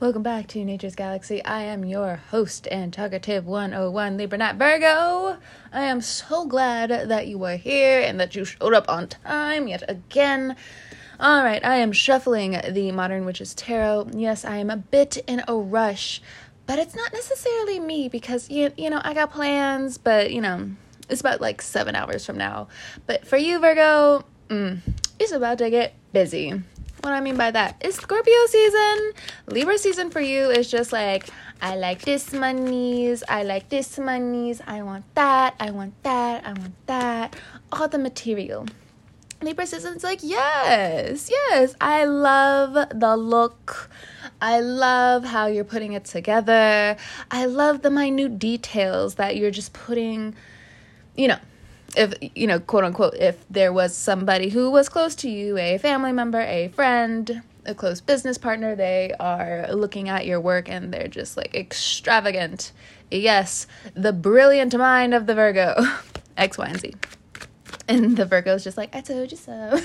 Welcome back to Nature's Galaxy. I am your host and talkative 101 Libra Nat Virgo. I am so glad that you are here and that you showed up on time yet again. All right, I am shuffling the Modern Witches Tarot. Yes, I am a bit in a rush, but it's not necessarily me because you you know, I got plans, but you know, it's about like 7 hours from now. But for you Virgo, mm, it's about to get busy. What I mean by that is Scorpio season. Libra season for you is just like, I like this monies, I like this monies, I want that, I want that, I want that, all the material. Libra season's like, yes, yes, I love the look. I love how you're putting it together. I love the minute details that you're just putting, you know, if, you know, quote unquote, if there was somebody who was close to you, a family member, a friend, a close business partner, they are looking at your work and they're just like extravagant. Yes, the brilliant mind of the Virgo, X, Y, and Z. And the Virgo's just like, I told you so.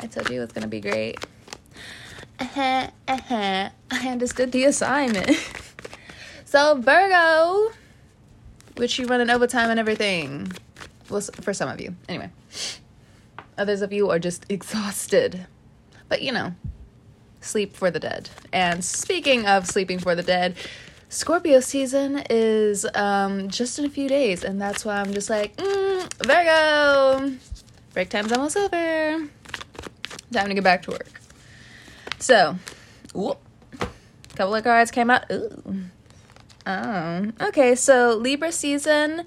I told you it was going to be great. Uh-huh, uh-huh. I understood the assignment. so, Virgo, which you run in overtime and everything. For some of you. Anyway. Others of you are just exhausted. But, you know, sleep for the dead. And speaking of sleeping for the dead, Scorpio season is um, just in a few days, and that's why I'm just like, mm, Virgo, break time's almost over. Time to get back to work. So, whoop, couple of cards came out. Ooh. Oh, okay. So Libra season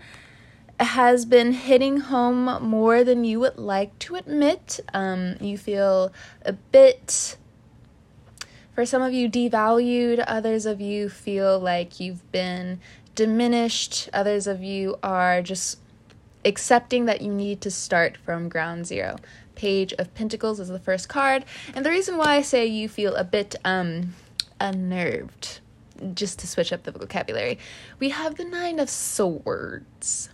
has been hitting home more than you would like to admit. Um, you feel a bit for some of you devalued, others of you feel like you've been diminished, others of you are just accepting that you need to start from ground zero. Page of Pentacles is the first card, and the reason why I say you feel a bit um unnerved, just to switch up the vocabulary, we have the Nine of Swords.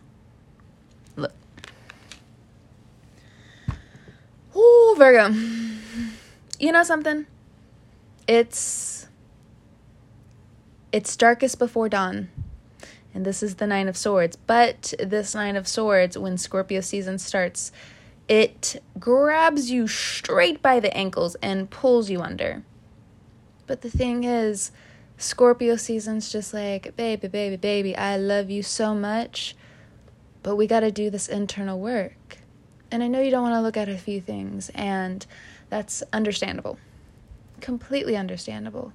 Ooh, Virgo. You know something? it's it's darkest before dawn and this is the nine of swords but this nine of swords when scorpio season starts it grabs you straight by the ankles and pulls you under but the thing is scorpio season's just like baby baby baby i love you so much but we got to do this internal work and i know you don't want to look at a few things and that's understandable completely understandable.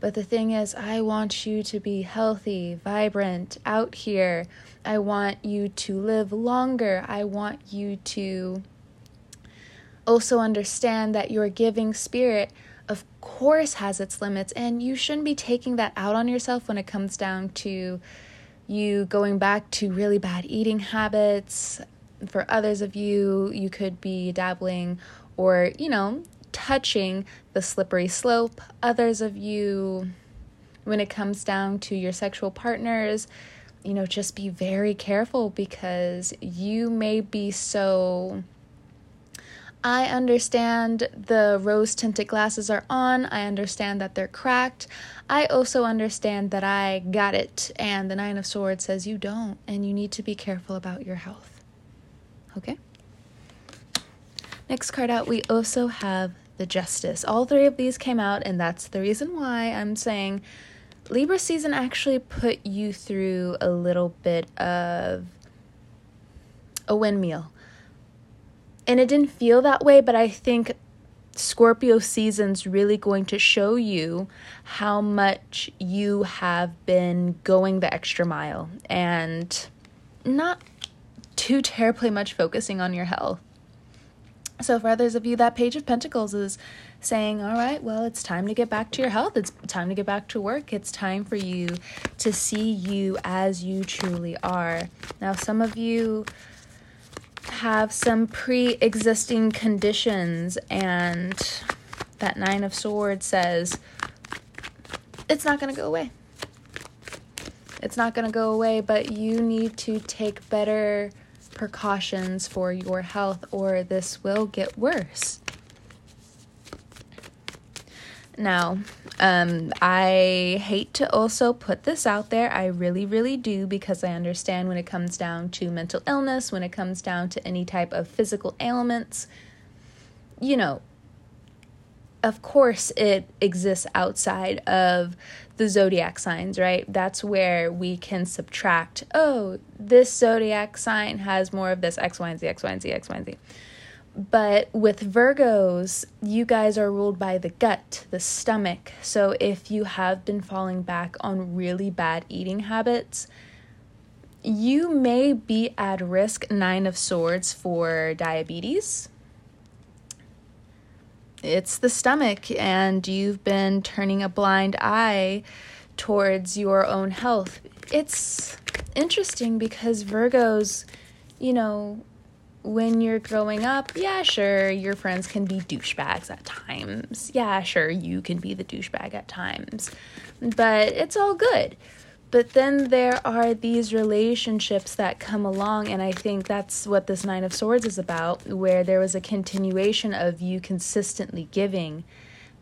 But the thing is, I want you to be healthy, vibrant, out here. I want you to live longer. I want you to also understand that your giving spirit, of course, has its limits, and you shouldn't be taking that out on yourself when it comes down to you going back to really bad eating habits. For others of you, you could be dabbling or, you know, touching the slippery slope. Others of you, when it comes down to your sexual partners, you know, just be very careful because you may be so. I understand the rose tinted glasses are on. I understand that they're cracked. I also understand that I got it. And the Nine of Swords says you don't, and you need to be careful about your health. Okay? Next card out, we also have the Justice. All three of these came out, and that's the reason why I'm saying Libra season actually put you through a little bit of a windmill. And it didn't feel that way, but I think Scorpio season's really going to show you how much you have been going the extra mile and not too terribly much focusing on your health. So, for others of you, that Page of Pentacles is saying, All right, well, it's time to get back to your health. It's time to get back to work. It's time for you to see you as you truly are. Now, some of you have some pre existing conditions, and that Nine of Swords says, It's not going to go away. It's not going to go away, but you need to take better precautions for your health or this will get worse. Now, um, I hate to also put this out there. I really, really do because I understand when it comes down to mental illness, when it comes down to any type of physical ailments, you know, of course it exists outside of the zodiac signs, right? That's where we can subtract, oh, this zodiac sign has more of this X, Y, and Z, X, Y, and Z, X, Y, and Z. But with Virgos, you guys are ruled by the gut, the stomach. So if you have been falling back on really bad eating habits, you may be at risk, Nine of Swords, for diabetes. It's the stomach, and you've been turning a blind eye towards your own health. It's interesting because Virgos, you know, when you're growing up, yeah, sure, your friends can be douchebags at times. Yeah, sure, you can be the douchebag at times. But it's all good. But then there are these relationships that come along, and I think that's what this Nine of Swords is about, where there was a continuation of you consistently giving.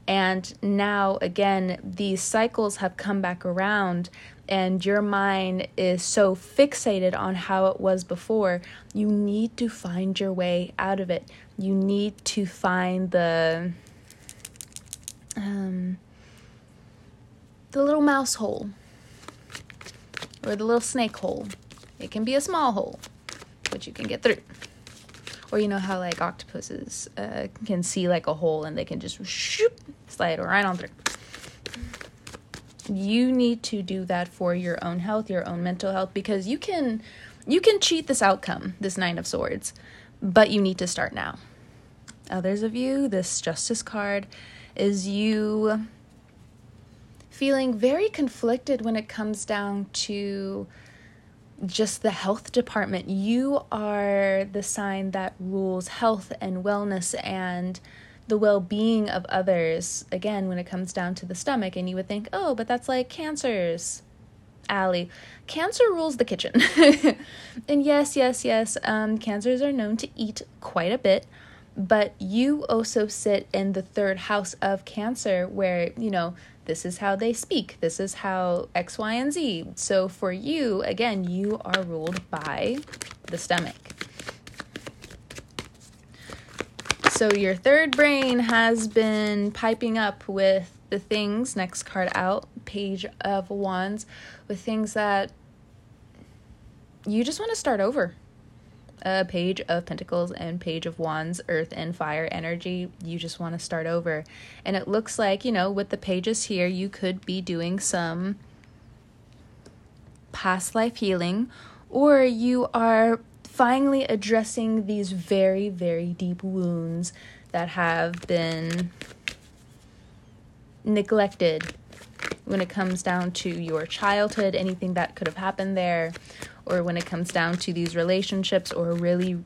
And now, again, these cycles have come back around, and your mind is so fixated on how it was before, you need to find your way out of it. You need to find the um, the little mouse hole or the little snake hole. It can be a small hole, but you can get through. Or you know how like octopuses uh, can see like a hole and they can just shoop, slide right on through you need to do that for your own health your own mental health because you can you can cheat this outcome this nine of swords but you need to start now others of you this justice card is you feeling very conflicted when it comes down to just the health department you are the sign that rules health and wellness and the well being of others, again, when it comes down to the stomach. And you would think, oh, but that's like cancer's alley. Cancer rules the kitchen. and yes, yes, yes, um, cancers are known to eat quite a bit. But you also sit in the third house of Cancer, where, you know, this is how they speak, this is how X, Y, and Z. So for you, again, you are ruled by the stomach. So your third brain has been piping up with the things, next card out, Page of Wands, with things that you just want to start over. A page of pentacles and page of wands, earth and fire energy. You just want to start over. And it looks like, you know, with the pages here, you could be doing some past life healing, or you are finally addressing these very, very deep wounds that have been neglected when it comes down to your childhood, anything that could have happened there, or when it comes down to these relationships or a really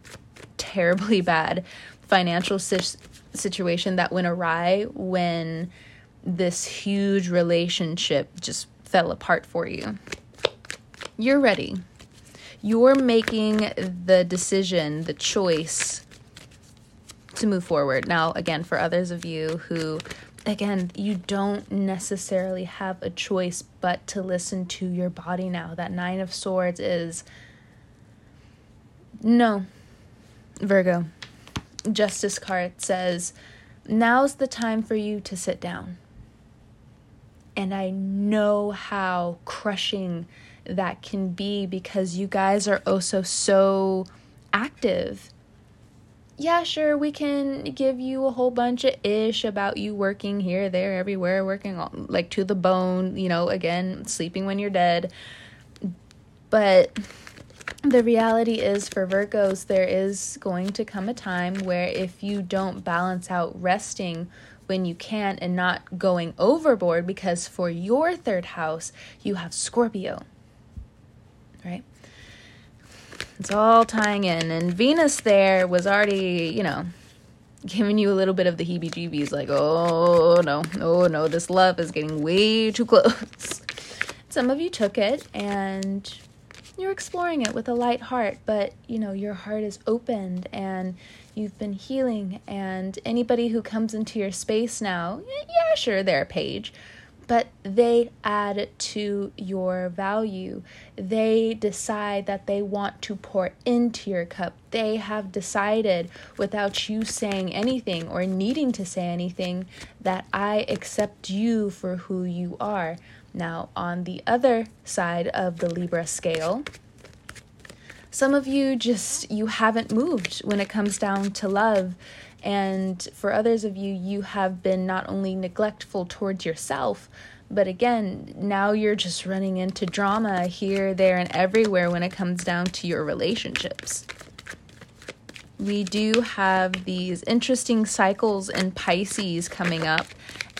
terribly bad financial si- situation that went awry when this huge relationship just fell apart for you. You're ready you're making the decision, the choice to move forward. Now, again, for others of you who, again, you don't necessarily have a choice but to listen to your body now. That Nine of Swords is no, Virgo. Justice card says, now's the time for you to sit down. And I know how crushing that can be because you guys are also so active. Yeah, sure, we can give you a whole bunch of ish about you working here, there, everywhere, working all, like to the bone, you know, again, sleeping when you're dead. But the reality is for Virgos, there is going to come a time where if you don't balance out resting when you can and not going overboard, because for your third house, you have Scorpio right? It's all tying in. And Venus there was already, you know, giving you a little bit of the heebie jeebies like, oh no, oh no, this love is getting way too close. Some of you took it and you're exploring it with a light heart, but you know, your heart is opened and you've been healing. And anybody who comes into your space now, yeah, sure, they're a page, but they add to your value. They decide that they want to pour into your cup. They have decided without you saying anything or needing to say anything that I accept you for who you are. Now, on the other side of the Libra scale, some of you just you haven't moved when it comes down to love and for others of you you have been not only neglectful towards yourself but again now you're just running into drama here there and everywhere when it comes down to your relationships we do have these interesting cycles in Pisces coming up.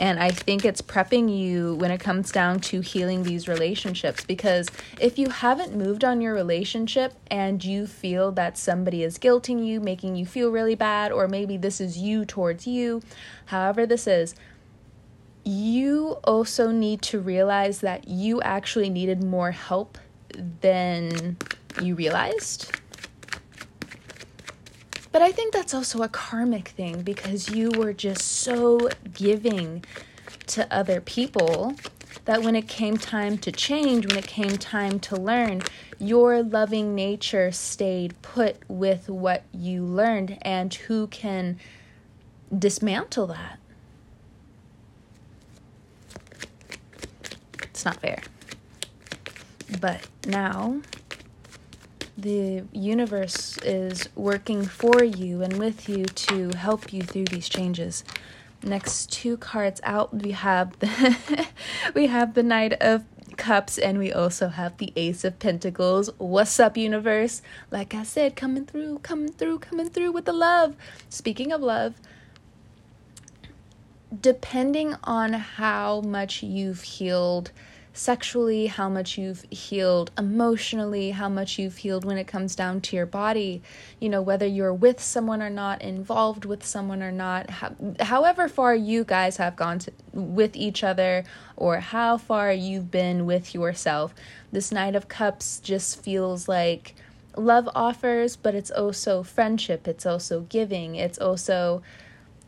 And I think it's prepping you when it comes down to healing these relationships. Because if you haven't moved on your relationship and you feel that somebody is guilting you, making you feel really bad, or maybe this is you towards you, however, this is, you also need to realize that you actually needed more help than you realized but I think that's also a karmic thing because you were just so giving to other people that when it came time to change, when it came time to learn, your loving nature stayed put with what you learned, and who can dismantle that? It's not fair. But now the universe is working for you and with you to help you through these changes. Next two cards out, we have the we have the Knight of Cups and we also have the Ace of Pentacles. What's up, universe? Like I said, coming through, coming through, coming through with the love. Speaking of love, depending on how much you've healed sexually, how much you've healed emotionally, how much you've healed when it comes down to your body, you know, whether you're with someone or not, involved with someone or not, how, however far you guys have gone to, with each other or how far you've been with yourself. This Knight of Cups just feels like love offers, but it's also friendship, it's also giving, it's also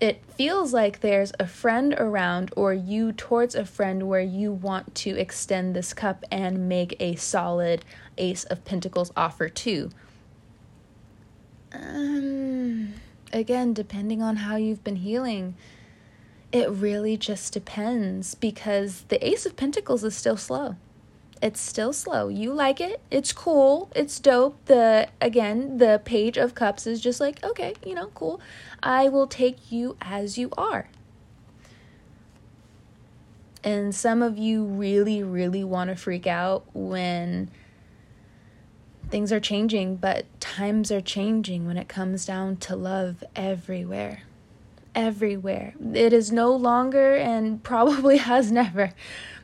it feels like there's a friend around or you towards a friend where you want to extend this cup and make a solid ace of pentacles offer too. Um again depending on how you've been healing it really just depends because the ace of pentacles is still slow it's still slow. You like it. It's cool. It's dope. The again, the page of cups is just like, okay, you know, cool. I will take you as you are. And some of you really really want to freak out when things are changing, but times are changing when it comes down to love everywhere. Everywhere. It is no longer and probably has never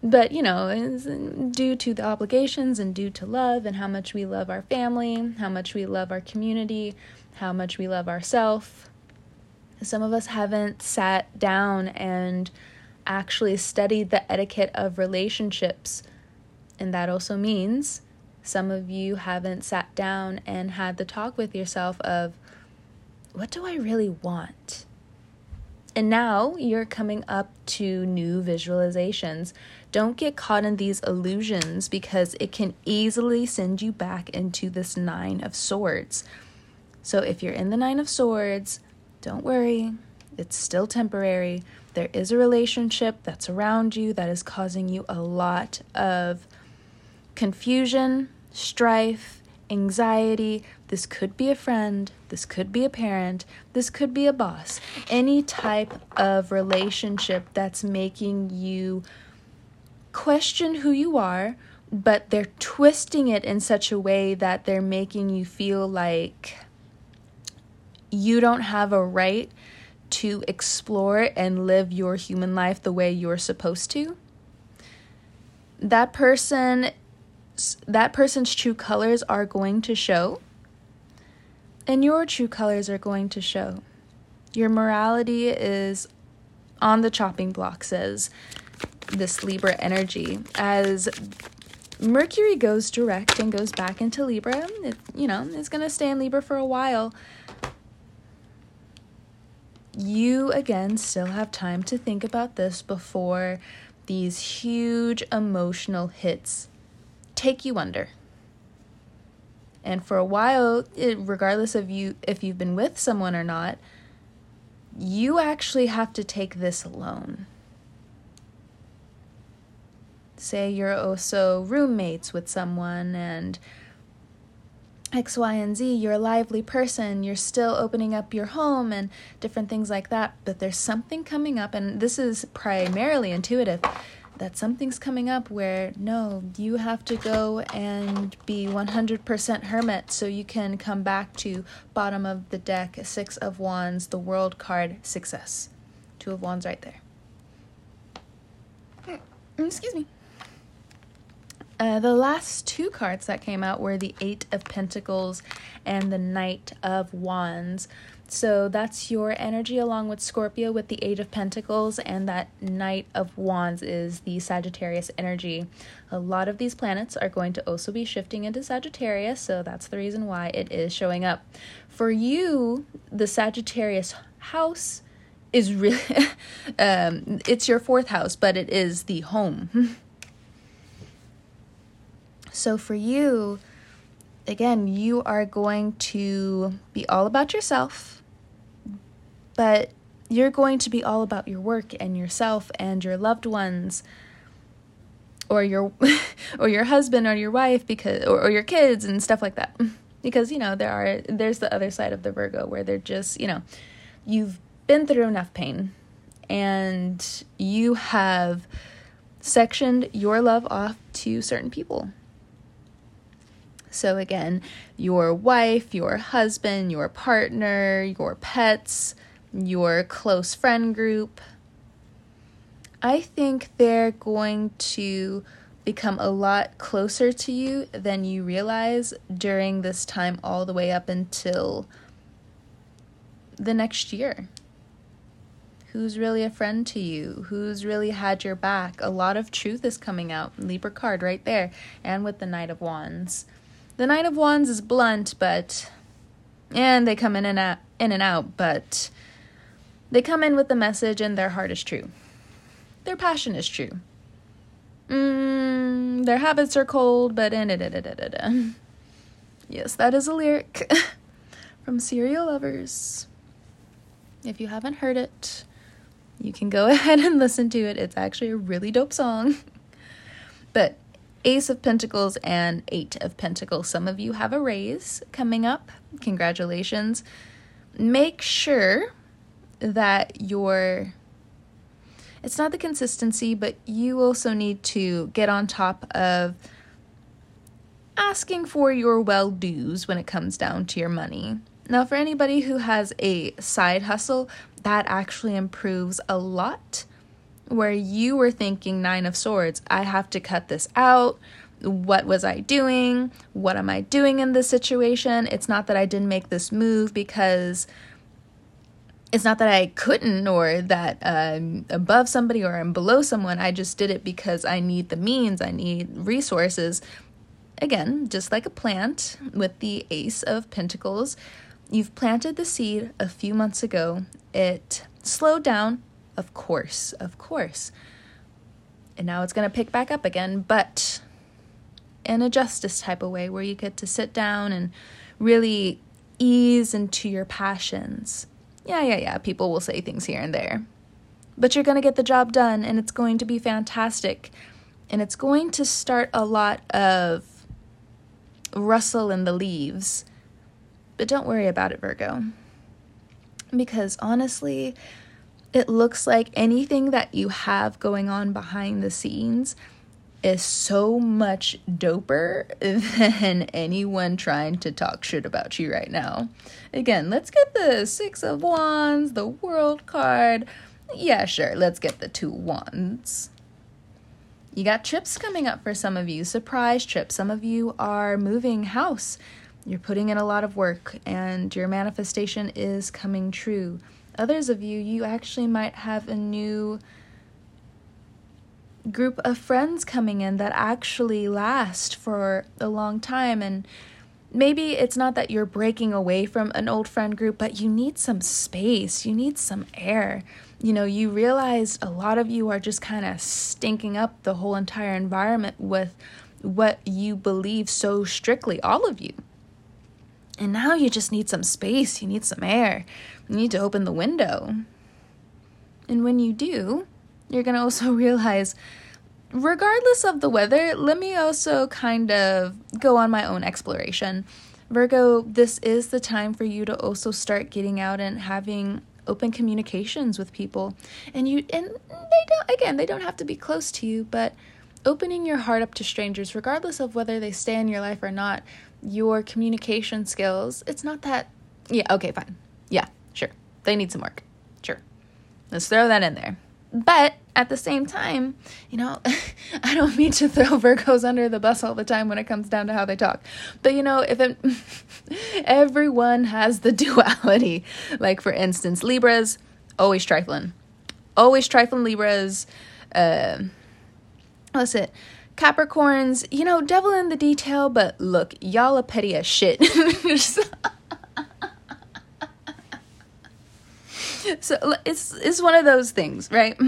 but, you know, due to the obligations and due to love and how much we love our family, how much we love our community, how much we love ourselves, some of us haven't sat down and actually studied the etiquette of relationships. And that also means some of you haven't sat down and had the talk with yourself of, what do I really want? And now you're coming up to new visualizations. Don't get caught in these illusions because it can easily send you back into this Nine of Swords. So if you're in the Nine of Swords, don't worry, it's still temporary. There is a relationship that's around you that is causing you a lot of confusion, strife, anxiety. This could be a friend, this could be a parent, this could be a boss. Any type of relationship that's making you question who you are, but they're twisting it in such a way that they're making you feel like you don't have a right to explore and live your human life the way you're supposed to. That person that person's true colors are going to show, and your true colors are going to show. Your morality is on the chopping block, says this Libra energy, as Mercury goes direct and goes back into Libra. It, you know, is going to stay in Libra for a while. You, again, still have time to think about this before these huge emotional hits take you under. And for a while, it, regardless of you if you've been with someone or not, you actually have to take this alone say you're also roommates with someone and X, Y, and Z, you're a lively person, you're still opening up your home and different things like that, but there's something coming up, and this is primarily intuitive that something's coming up where no, you have to go and be 100% hermit so you can come back to bottom of the deck, Six of Wands, the World card, success. Two of Wands right there. Excuse me. Uh, the last two cards that came out were the Eight of Pentacles and the Knight of Wands. So that's your energy along with Scorpio with the Eight of Pentacles, and that Knight of Wands is the Sagittarius energy. A lot of these planets are going to also be shifting into Sagittarius, so that's the reason why it is showing up. For you, the Sagittarius house is really, um, it's your fourth house, but it is the home. So for you, again, you are going to be all about yourself, but you're going to be all about your work and yourself and your loved ones or your or your husband or your wife because or, or your kids and stuff like that. Because you know there are there's the other side of the virgo where they're just you know you've been through enough pain and you have sectioned your love off to certain people so, again, your wife, your husband, your partner, your pets, your close friend group. I think they're going to become a lot closer to you than you realize during this time, all the way up until the next year. Who's really a friend to you? Who's really had your back? A lot of truth is coming out. Libra card right there, and with the Knight of Wands. The Knight of Wands is blunt, but and they come in and out, in and out, but they come in with the message and their heart is true. Their passion is true. Mm, their habits are cold, but yes, that is a lyric from Serial Lovers. If you haven't heard it, you can go ahead and listen to it. It's actually a really dope song. But Ace of Pentacles and Eight of Pentacles. Some of you have a raise coming up. Congratulations. Make sure that your it's not the consistency, but you also need to get on top of asking for your well dues when it comes down to your money. Now, for anybody who has a side hustle, that actually improves a lot where you were thinking Nine of Swords, I have to cut this out. What was I doing? What am I doing in this situation? It's not that I didn't make this move because it's not that I couldn't or that I'm above somebody or I'm below someone. I just did it because I need the means, I need resources. Again, just like a plant with the Ace of Pentacles, you've planted the seed a few months ago. It slowed down, of course, of course. And now it's going to pick back up again, but in a justice type of way where you get to sit down and really ease into your passions. Yeah, yeah, yeah, people will say things here and there. But you're going to get the job done and it's going to be fantastic. And it's going to start a lot of rustle in the leaves. But don't worry about it, Virgo. Because honestly, it looks like anything that you have going on behind the scenes is so much doper than anyone trying to talk shit about you right now. Again, let's get the Six of Wands, the World card. Yeah, sure, let's get the two wands. You got trips coming up for some of you, surprise trips. Some of you are moving house. You're putting in a lot of work and your manifestation is coming true. Others of you, you actually might have a new group of friends coming in that actually last for a long time. And maybe it's not that you're breaking away from an old friend group but you need some space. You need some air. You know you realize a lot of you are just kind of stinking up the whole entire environment with what you believe so strictly all of you and now you just need some space you need some air you need to open the window and when you do you're going to also realize regardless of the weather, let me also kind of go on my own exploration. Virgo, this is the time for you to also start getting out and having open communications with people. And you and they don't again, they don't have to be close to you, but opening your heart up to strangers regardless of whether they stay in your life or not, your communication skills, it's not that yeah, okay, fine. Yeah, sure. They need some work. Sure. Let's throw that in there. But at the same time, you know, I don't mean to throw Virgos under the bus all the time when it comes down to how they talk. But you know, if it, everyone has the duality. Like for instance, Libras always trifling, always trifling Libras. Uh, what's it? Capricorns, you know, devil in the detail, but look, y'all are petty as shit. so it's it's one of those things, right?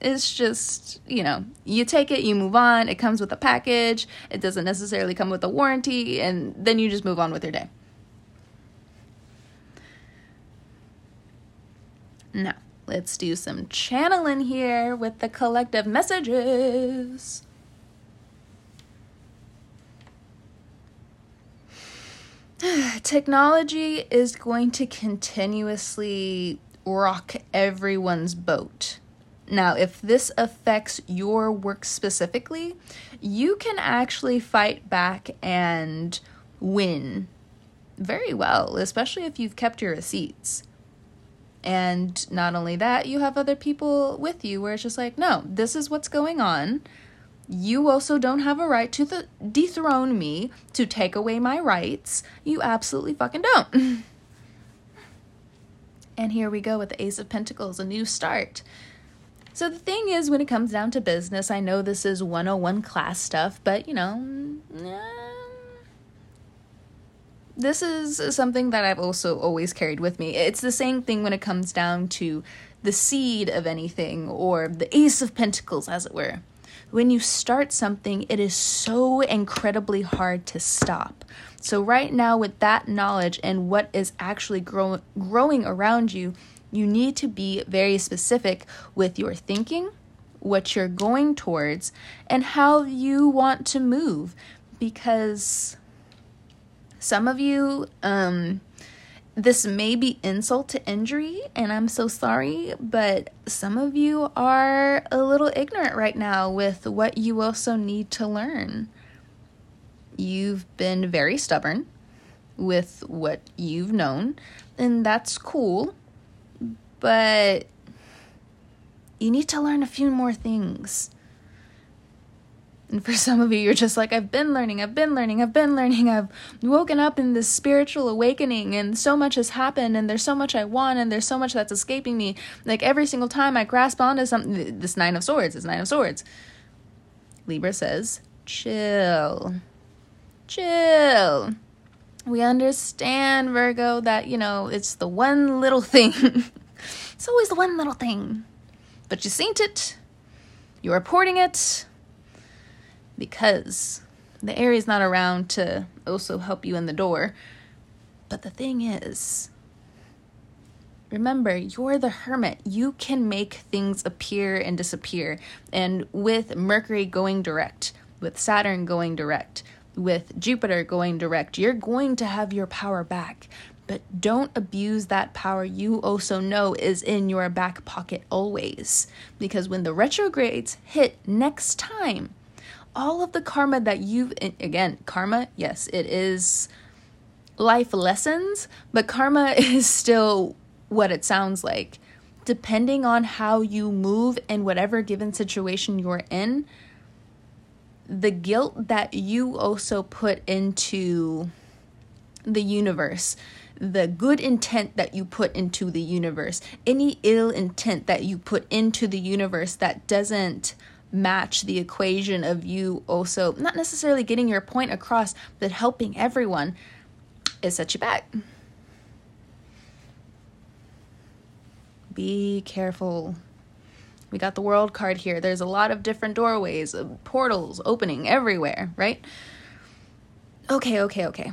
It's just, you know, you take it, you move on, it comes with a package, it doesn't necessarily come with a warranty, and then you just move on with your day. Now, let's do some channeling here with the collective messages. Technology is going to continuously rock everyone's boat. Now, if this affects your work specifically, you can actually fight back and win very well, especially if you've kept your receipts. And not only that, you have other people with you where it's just like, no, this is what's going on. You also don't have a right to the dethrone me, to take away my rights. You absolutely fucking don't. And here we go with the Ace of Pentacles, a new start. So the thing is, when it comes down to business, I know this is 101 class stuff, but you know, this is something that I've also always carried with me. It's the same thing when it comes down to the seed of anything or the Ace of Pentacles, as it were. When you start something, it is so incredibly hard to stop. So, right now, with that knowledge and what is actually grow- growing around you, you need to be very specific with your thinking, what you're going towards, and how you want to move. Because some of you, um, this may be insult to injury, and I'm so sorry, but some of you are a little ignorant right now with what you also need to learn you've been very stubborn with what you've known, and that's cool. But you need to learn a few more things. And for some of you, you're just like, I've been learning, I've been learning, I've been learning, I've woken up in this spiritual awakening, and so much has happened, and there's so much I want, and there's so much that's escaping me. Like every single time I grasp onto something, this Nine of Swords, is Nine of Swords. Libra says, chill chill. We understand, Virgo, that, you know, it's the one little thing. it's always the one little thing. But you seen it, you're reporting it, because the Aries not around to also help you in the door. But the thing is, remember, you're the hermit. You can make things appear and disappear. And with Mercury going direct, with Saturn going direct, with Jupiter going direct, you're going to have your power back. But don't abuse that power you also know is in your back pocket always. Because when the retrogrades hit next time, all of the karma that you've, again, karma, yes, it is life lessons, but karma is still what it sounds like. Depending on how you move in whatever given situation you're in, the guilt that you also put into the universe, the good intent that you put into the universe, any ill intent that you put into the universe that doesn't match the equation of you also not necessarily getting your point across, but helping everyone, it sets you back. Be careful. We got the world card here. There's a lot of different doorways, uh, portals opening everywhere, right? Okay, okay, okay,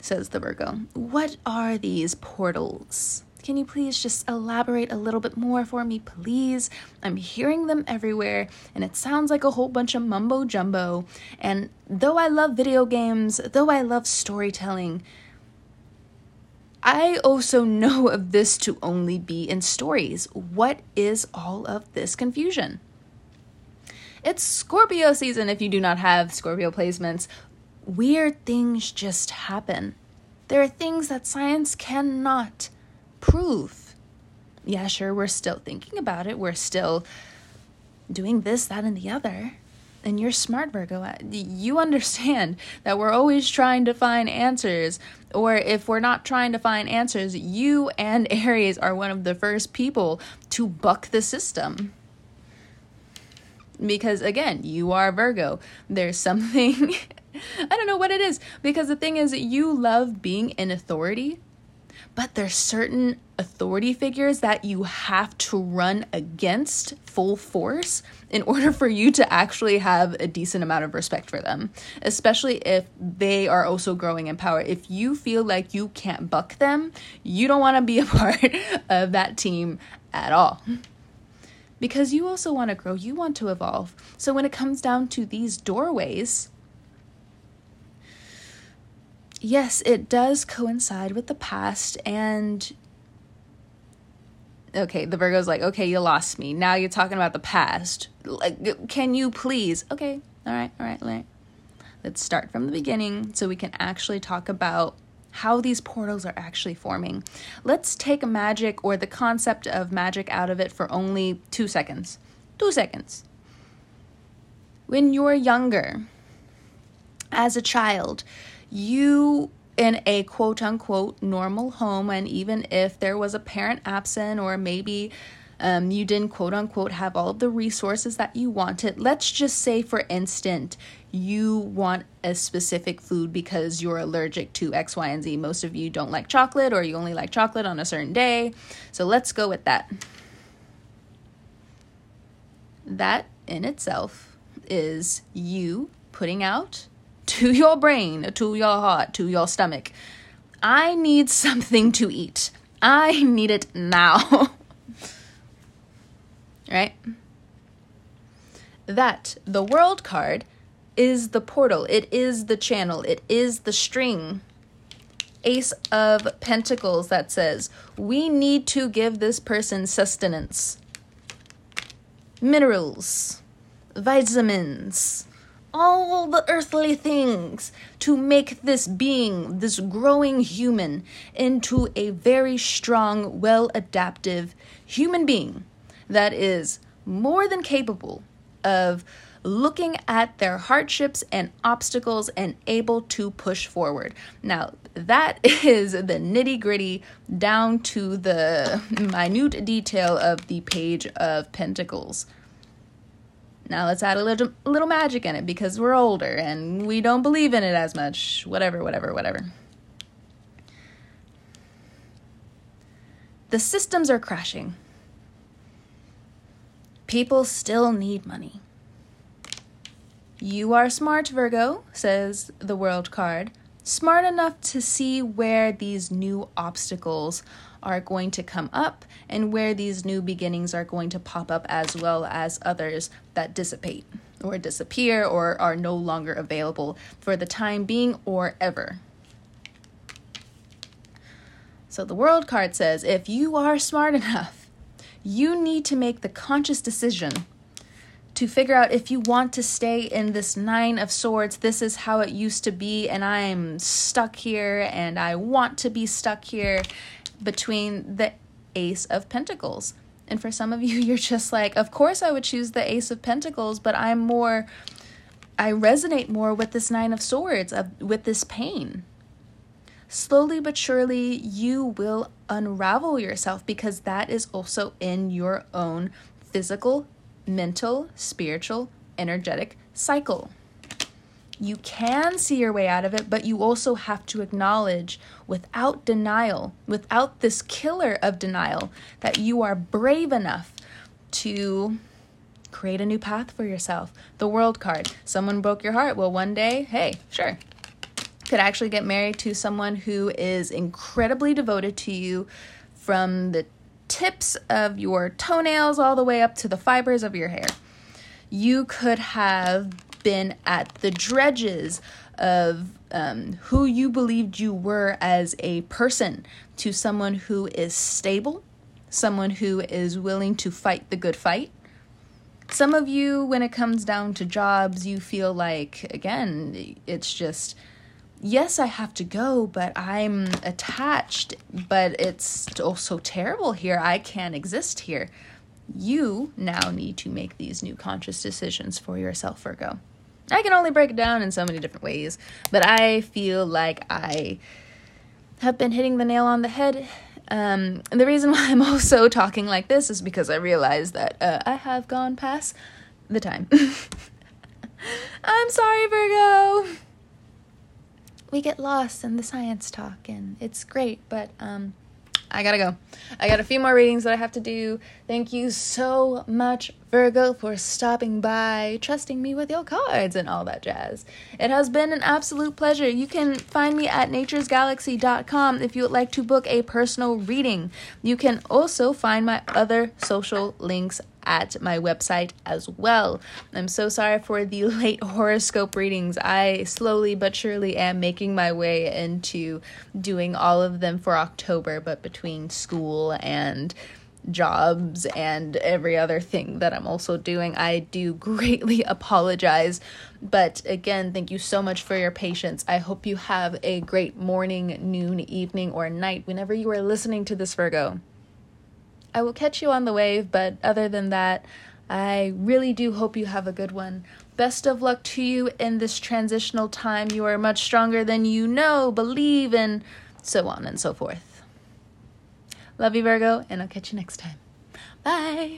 says the Virgo. What are these portals? Can you please just elaborate a little bit more for me, please? I'm hearing them everywhere, and it sounds like a whole bunch of mumbo jumbo. And though I love video games, though I love storytelling, I also know of this to only be in stories. What is all of this confusion? It's Scorpio season if you do not have Scorpio placements. Weird things just happen. There are things that science cannot prove. Yeah, sure, we're still thinking about it. We're still doing this, that, and the other. And you're smart, Virgo. You understand that we're always trying to find answers. Or if we're not trying to find answers, you and Aries are one of the first people to buck the system. Because again, you are Virgo. There's something, I don't know what it is. Because the thing is, you love being in authority but there's certain authority figures that you have to run against full force in order for you to actually have a decent amount of respect for them, especially if they are also growing in power. If you feel like you can't buck them, you don't want to be a part of that team at all. Because you also want to grow, you want to evolve. So when it comes down to these doorways, yes, it does coincide with the past and okay, the Virgo's like, okay, you lost me. Now you're talking about the past. Like, can you please? Okay, all right, all right, all right. Let's start from the beginning so we can actually talk about how these portals are actually forming. Let's take magic or the concept of magic out of it for only two seconds. Two seconds. When you're younger, as a child, you in a quote unquote normal home, and even if there was a parent absent or maybe um, you didn't quote unquote have all of the resources that you wanted, let's just say, for instance, you want a specific food because you're allergic to X, Y, and Z. Most of you don't like chocolate or you only like chocolate on a certain day. So let's go with that. That in itself is you putting out to your brain, to your heart, to your stomach. I need something to eat. I need it now. right? That, the world card, is the portal. It is the channel. It is the string. Ace of Pentacles that says, we need to give this person sustenance, minerals, vitamins, all the earthly things to make this being, this growing human, into a very strong, well adaptive human being that is more than capable of looking at their hardships and obstacles and able to push forward. Now, that is the nitty gritty down to the minute detail of the Page of Pentacles. Now let's add a little, little magic in it because we're older and we don't believe in it as much. Whatever, whatever, whatever. The systems are crashing. People still need money. You are smart, Virgo, says the world card. Smart enough to see where these new obstacles are going to come up and where these new beginnings are going to pop up, as well as others that dissipate or disappear or are no longer available for the time being or ever. So the world card says if you are smart enough, you need to make the conscious decision to figure out if you want to stay in this nine of swords this is how it used to be and i'm stuck here and i want to be stuck here between the Ace of Pentacles. And for some of you, you're just like, of course I would choose the Ace of Pentacles, but I'm more, I resonate more with this Nine of Swords, of, with this pain. Slowly but surely, you will unravel yourself because that is also in your own physical mental, spiritual, energetic cycle. You can see your way out of it, but you also have to acknowledge without denial, without this killer of denial, that you are brave enough to create a new path for yourself. The world card. Someone broke your heart. Well, one day, hey, sure. Could actually get married to someone who is incredibly devoted to you from the tips of your toenails all the way up to the fibers of your hair. You could have been at the dredges of um, who you believed you were as a person to someone who is stable, someone who is willing to fight the good fight. Some of you, when it comes down to jobs, you feel like, again, it's just, yes, I have to go, but I'm attached, but it's also terrible here. I can't exist here. You now need to make these new conscious decisions for yourself, Virgo. I can only break it down in so many different ways, but I feel like I have been hitting the nail on the head. Um, and the reason why I'm also talking like this is because I realize that uh, I have gone past the time. I'm sorry, Virgo. We get lost in the science talk, and it's great, but um, I gotta go. I got a few more readings that I have to do. Thank you so much, Virgo, for stopping by, trusting me with your cards, and all that jazz. It has been an absolute pleasure. You can find me at naturesgalaxy.com if you would like to book a personal reading. You can also find my other social links at my website as well. I'm so sorry for the late horoscope readings. I slowly but surely am making my way into doing all of them for October, but between school and jobs and every other thing that I'm also doing. I do greatly apologize. But again, thank you so much for your patience. I hope you have a great morning, noon, evening, or night whenever you are listening to this Virgo. I will catch you on the wave, but other than that, I really do hope you have a good one. Best of luck to you in this transitional time. You are much stronger than you know, believe, and so on and so forth. Love you, Virgo, and I'll catch you next time. Bye.